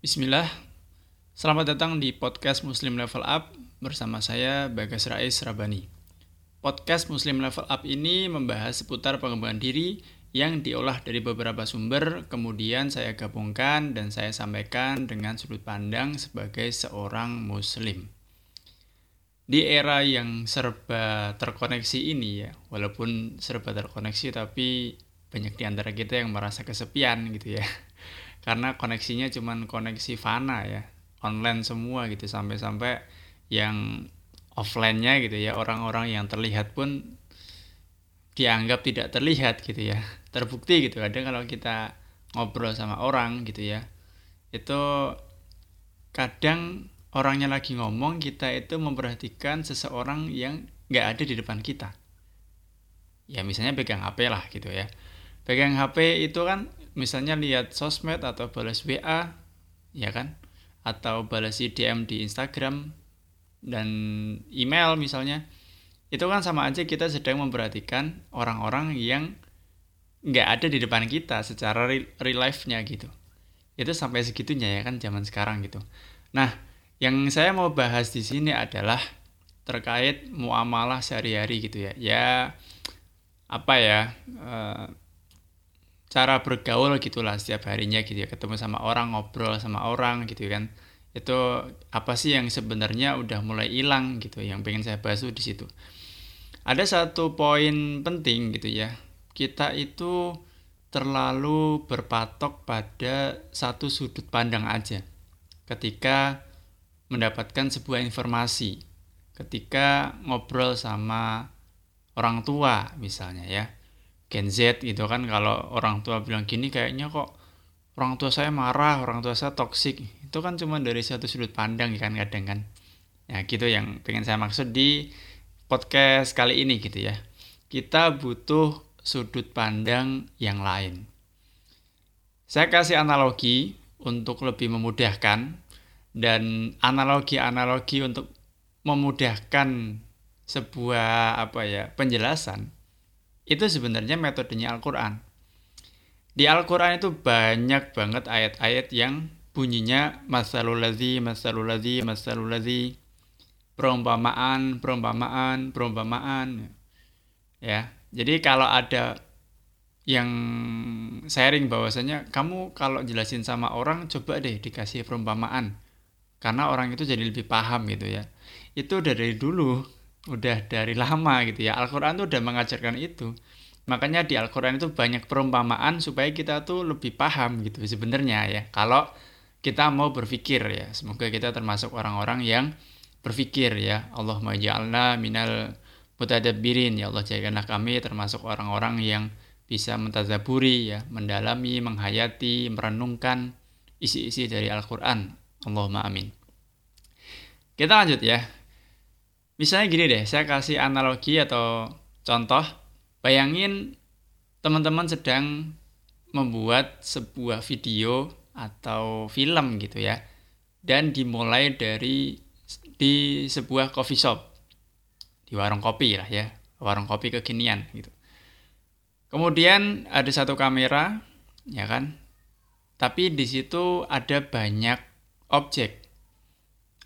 Bismillah, selamat datang di podcast Muslim Level Up bersama saya Bagas Rais Rabani. Podcast Muslim Level Up ini membahas seputar pengembangan diri yang diolah dari beberapa sumber, kemudian saya gabungkan dan saya sampaikan dengan sudut pandang sebagai seorang Muslim. Di era yang serba terkoneksi ini ya, walaupun serba terkoneksi tapi banyak di antara kita yang merasa kesepian gitu ya karena koneksinya cuman koneksi fana ya. Online semua gitu. Sampai-sampai yang offline-nya gitu ya. Orang-orang yang terlihat pun dianggap tidak terlihat gitu ya. Terbukti gitu. Ada kalau kita ngobrol sama orang gitu ya itu kadang orangnya lagi ngomong kita itu memperhatikan seseorang yang nggak ada di depan kita. Ya misalnya pegang HP lah gitu ya pegang HP itu kan misalnya lihat sosmed atau balas WA ya kan? Atau balas DM di Instagram dan email misalnya. Itu kan sama aja kita sedang memperhatikan orang-orang yang nggak ada di depan kita secara real life-nya gitu. Itu sampai segitunya ya kan zaman sekarang gitu. Nah yang saya mau bahas di sini adalah terkait muamalah sehari-hari gitu ya. Ya apa ya eh, cara bergaul gitulah setiap harinya gitu ya. Ketemu sama orang ngobrol sama orang gitu kan. Itu apa sih yang sebenarnya udah mulai hilang gitu yang pengen saya bahas di situ? Ada satu poin penting gitu ya. Kita itu terlalu berpatok pada satu sudut pandang aja. Ketika mendapatkan sebuah informasi ketika ngobrol sama orang tua misalnya ya Gen Z gitu kan kalau orang tua bilang gini kayaknya kok orang tua saya marah, orang tua saya toksik. Itu kan cuma dari satu sudut pandang kan kadang kan. Ya gitu yang pengen saya maksud di podcast kali ini gitu ya. Kita butuh sudut pandang yang lain. Saya kasih analogi untuk lebih memudahkan dan analogi-analogi untuk memudahkan sebuah apa ya penjelasan itu sebenarnya metodenya Al-Quran. Di Al-Quran itu banyak banget ayat-ayat yang bunyinya masalulazi, masalulazi, masalulazi, perumpamaan, perumpamaan, perumpamaan. Ya, jadi kalau ada yang sharing bahwasanya kamu kalau jelasin sama orang coba deh dikasih perumpamaan karena orang itu jadi lebih paham gitu ya itu dari dulu udah dari lama gitu ya. Al-Quran tuh udah mengajarkan itu. Makanya di Al-Quran itu banyak perumpamaan supaya kita tuh lebih paham gitu sebenarnya ya. Kalau kita mau berpikir ya semoga kita termasuk orang-orang yang berpikir ya. Allah ja'alna minal mutadabbirin. Ya Allah jadikanlah kami termasuk orang-orang yang bisa mentazaburi ya mendalami menghayati merenungkan isi-isi dari Al-Quran. Allahumma amin. Kita lanjut ya Misalnya gini deh, saya kasih analogi atau contoh. Bayangin teman-teman sedang membuat sebuah video atau film gitu ya. Dan dimulai dari di sebuah coffee shop. Di warung kopi lah ya. Warung kopi kekinian gitu. Kemudian ada satu kamera, ya kan? Tapi di situ ada banyak objek.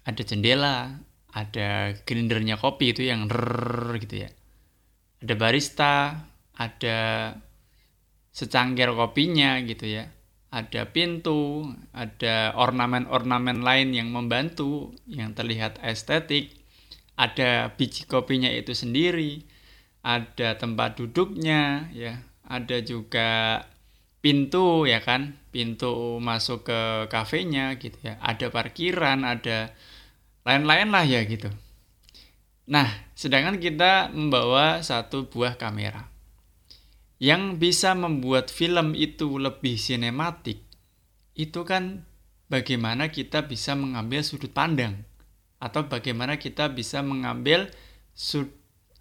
Ada jendela, ada grindernya kopi itu yang rrrr gitu ya. Ada barista ada secangkir kopinya gitu ya. Ada pintu ada ornamen-ornamen lain yang membantu yang terlihat estetik. Ada biji kopinya itu sendiri ada tempat duduknya ya. Ada juga pintu ya kan pintu masuk ke kafenya gitu ya. Ada parkiran ada lain-lain lah ya gitu. Nah, sedangkan kita membawa satu buah kamera yang bisa membuat film itu lebih sinematik, itu kan bagaimana kita bisa mengambil sudut pandang atau bagaimana kita bisa mengambil sud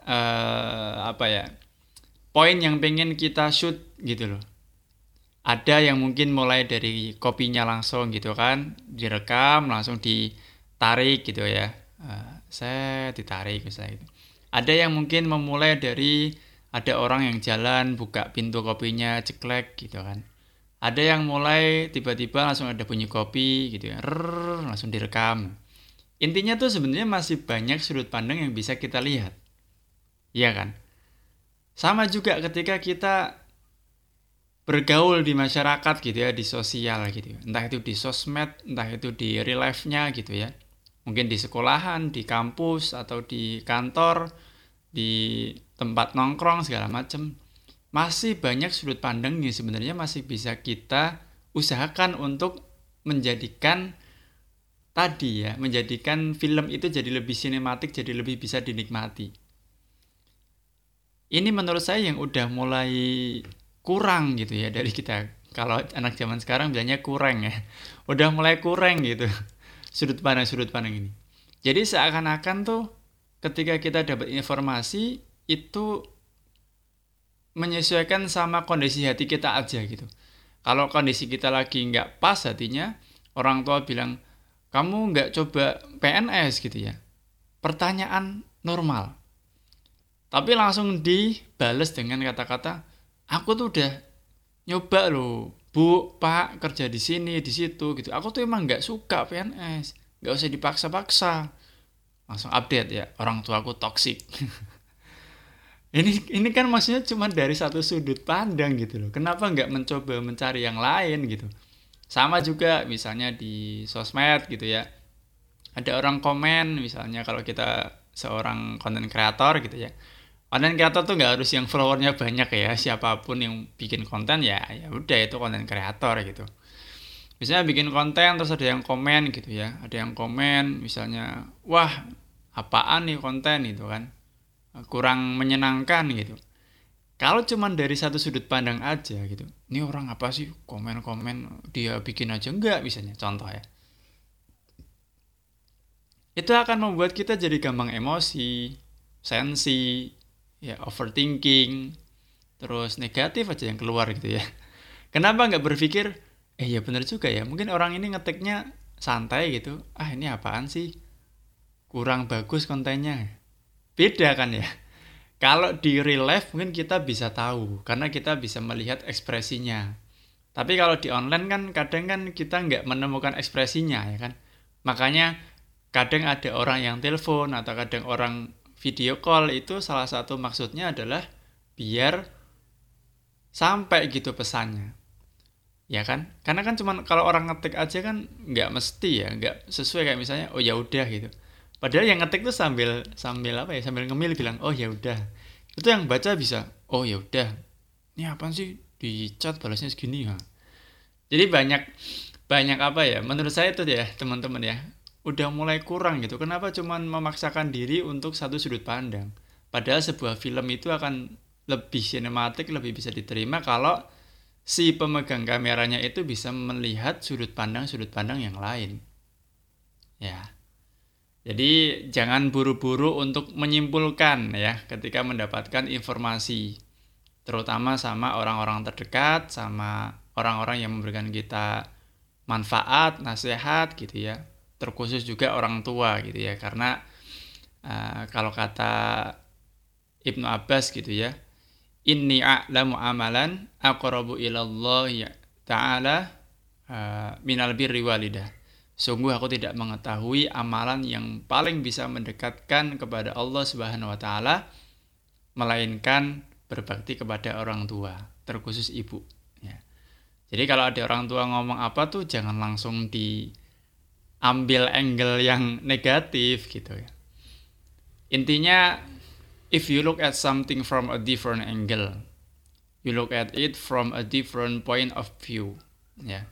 uh, apa ya poin yang pengen kita shoot gitu loh. Ada yang mungkin mulai dari kopinya langsung gitu kan, direkam langsung di tarik gitu ya. Uh, saya ditarik misalnya gitu. ada yang mungkin memulai dari ada orang yang jalan buka pintu kopinya ceklek gitu kan. Ada yang mulai tiba-tiba langsung ada bunyi kopi gitu ya. Rrrr, langsung direkam. Intinya tuh sebenarnya masih banyak sudut pandang yang bisa kita lihat. Iya kan? Sama juga ketika kita bergaul di masyarakat gitu ya di sosial gitu ya. entah itu di sosmed entah itu di real life-nya gitu ya mungkin di sekolahan di kampus atau di kantor di tempat nongkrong segala macam masih banyak sudut pandang yang sebenarnya masih bisa kita usahakan untuk menjadikan tadi ya, menjadikan film itu jadi lebih sinematik, jadi lebih bisa dinikmati. Ini menurut saya yang udah mulai kurang gitu ya dari kita. Kalau anak zaman sekarang bilangnya kurang ya. Udah mulai kurang gitu. Sudut pandang sudut pandang ini. Jadi seakan-akan tuh ketika kita dapat informasi itu menyesuaikan sama kondisi hati kita aja gitu. Kalau kondisi kita lagi nggak pas hatinya, orang tua bilang, kamu nggak coba PNS gitu ya. Pertanyaan normal. Tapi langsung dibales dengan kata-kata, aku tuh udah nyoba loh, bu, pak, kerja di sini, di situ gitu. Aku tuh emang nggak suka PNS, nggak usah dipaksa-paksa. Langsung update ya, orang tua aku toksik. ini ini kan maksudnya cuma dari satu sudut pandang gitu loh kenapa nggak mencoba mencari yang lain gitu sama juga misalnya di sosmed gitu ya ada orang komen misalnya kalau kita seorang konten kreator gitu ya konten kreator tuh nggak harus yang followernya banyak ya siapa pun yang bikin konten ya ya udah itu konten kreator gitu. Misalnya bikin konten terus ada yang komen gitu ya ada yang komen misalnya wah apaan nih konten? itu kan. Kurang menyenangkan gitu. Kalau cuma dari satu sudut pandang aja gitu, ini orang apa sih? Komen-komen dia bikin aja enggak misalnya contoh ya. Itu akan membuat kita jadi gampang emosi, sensi, ya overthinking, terus negatif aja yang keluar gitu ya. Kenapa nggak berpikir, eh ya bener juga ya, mungkin orang ini ngetiknya santai gitu, ah ini apaan sih, kurang bagus kontennya, beda kan ya. Kalau di real life mungkin kita bisa tahu karena kita bisa melihat ekspresinya. Tapi kalau di online kan kadang kan kita nggak menemukan ekspresinya ya kan. Makanya kadang ada orang yang telepon atau kadang orang video call itu salah satu maksudnya adalah biar sampai gitu pesannya ya kan karena kan cuman kalau orang ngetik aja kan nggak mesti ya nggak sesuai kayak misalnya oh ya udah gitu Padahal yang ngetik tuh sambil sambil apa ya sambil ngemil bilang oh ya udah. Itu yang baca bisa oh ya udah. Ini apa sih di chat balasnya segini ya. Jadi banyak banyak apa ya menurut saya itu ya teman-teman ya udah mulai kurang gitu. Kenapa cuman memaksakan diri untuk satu sudut pandang? Padahal sebuah film itu akan lebih sinematik, lebih bisa diterima kalau si pemegang kameranya itu bisa melihat sudut pandang sudut pandang yang lain. Ya. Jadi jangan buru-buru untuk menyimpulkan ya ketika mendapatkan informasi terutama sama orang-orang terdekat sama orang-orang yang memberikan kita manfaat, nasihat gitu ya. Terkhusus juga orang tua gitu ya karena uh, kalau kata Ibnu Abbas gitu ya. Inni a'lamu amalan aqrabu ya ta'ala uh, minal birri walidah Sungguh aku tidak mengetahui amalan yang paling bisa mendekatkan kepada Allah Subhanahu wa taala melainkan berbakti kepada orang tua, terkhusus ibu ya. Jadi kalau ada orang tua ngomong apa tuh jangan langsung diambil angle yang negatif gitu ya. Intinya if you look at something from a different angle, you look at it from a different point of view ya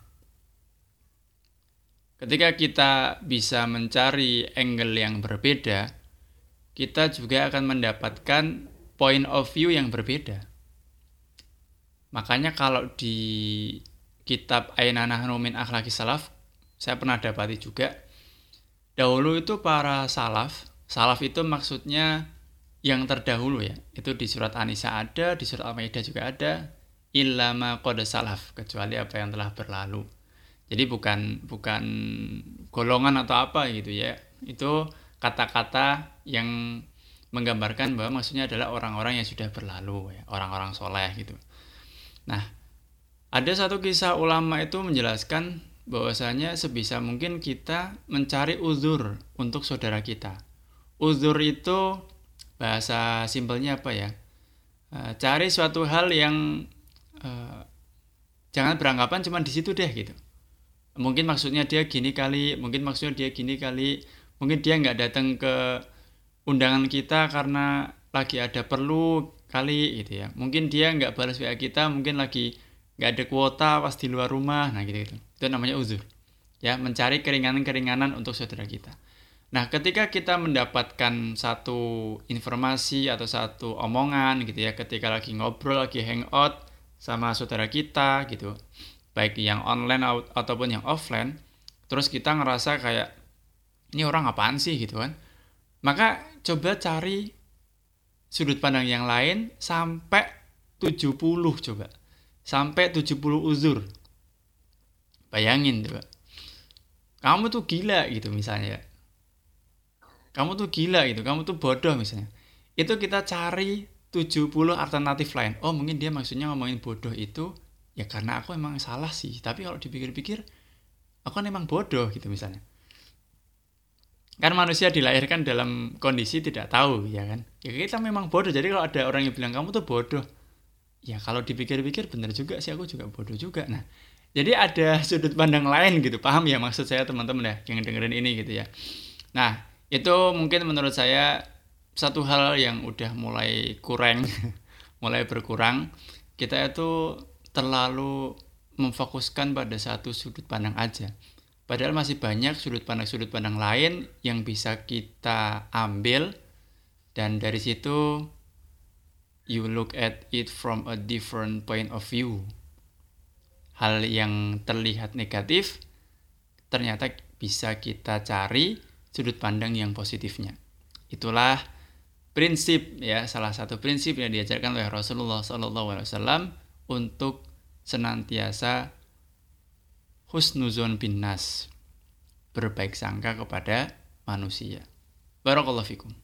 Ketika kita bisa mencari angle yang berbeda, kita juga akan mendapatkan point of view yang berbeda. Makanya kalau di kitab Ainana Numin Akhlaki Salaf, saya pernah dapati juga, dahulu itu para salaf, salaf itu maksudnya yang terdahulu ya, itu di surat Anisa ada, di surat Al-Maidah juga ada, ilama kode salaf, kecuali apa yang telah berlalu jadi bukan bukan golongan atau apa gitu ya. Itu kata-kata yang menggambarkan bahwa maksudnya adalah orang-orang yang sudah berlalu ya, orang-orang soleh gitu. Nah, Ada satu kisah ulama itu menjelaskan bahwasanya sebisa mungkin kita mencari uzur untuk saudara kita. Uzur itu bahasa simpelnya apa ya? Uh, cari suatu hal yang uh, jangan beranggapan cuma di situ deh gitu. Mungkin maksudnya dia gini kali, mungkin maksudnya dia gini kali, mungkin dia nggak datang ke undangan kita karena lagi ada perlu kali gitu ya. Mungkin dia nggak balas WA kita, mungkin lagi nggak ada kuota pas di luar rumah. Nah gitu gitu. Itu namanya uzur. Ya mencari keringanan-keringanan untuk saudara kita. Nah ketika kita mendapatkan satu informasi atau satu omongan gitu ya ketika lagi ngobrol lagi hangout sama saudara kita gitu baik yang online ataupun yang offline terus kita ngerasa kayak ini orang apaan sih? gitu kan. Maka coba cari sudut pandang yang lain sampai 70 coba sampai 70 uzur. Bayangin coba. Kamu tuh gila gitu misalnya. Kamu tuh gila gitu, kamu tuh bodoh misalnya. Itu kita cari 70 alternatif lain. Oh mungkin dia maksudnya ngomongin bodoh itu ya karena aku emang salah sih. Tapi kalau dipikir-pikir aku kan emang bodoh gitu misalnya. Kan manusia dilahirkan dalam kondisi tidak tahu ya kan. Ya kita memang bodoh. Jadi kalau ada orang yang bilang kamu tuh bodoh, ya kalau dipikir-pikir bener juga sih aku juga bodoh juga. Nah jadi ada sudut pandang lain gitu paham ya maksud saya teman-teman ya yang dengerin ini gitu ya. Nah itu mungkin menurut saya satu hal yang udah mulai kurang mulai berkurang. Kita itu terlalu memfokuskan pada satu sudut pandang aja. Padahal masih banyak sudut pandang sudut pandang lain yang bisa kita ambil dan dari situ you look at it from a different point of view. Hal yang terlihat negatif ternyata bisa kita cari sudut pandang yang positifnya. Itulah prinsip ya salah satu prinsip yang diajarkan oleh Rasulullah SAW untuk senantiasa husnuzon bin nas berbaik sangka kepada manusia. Barakallahu fikum.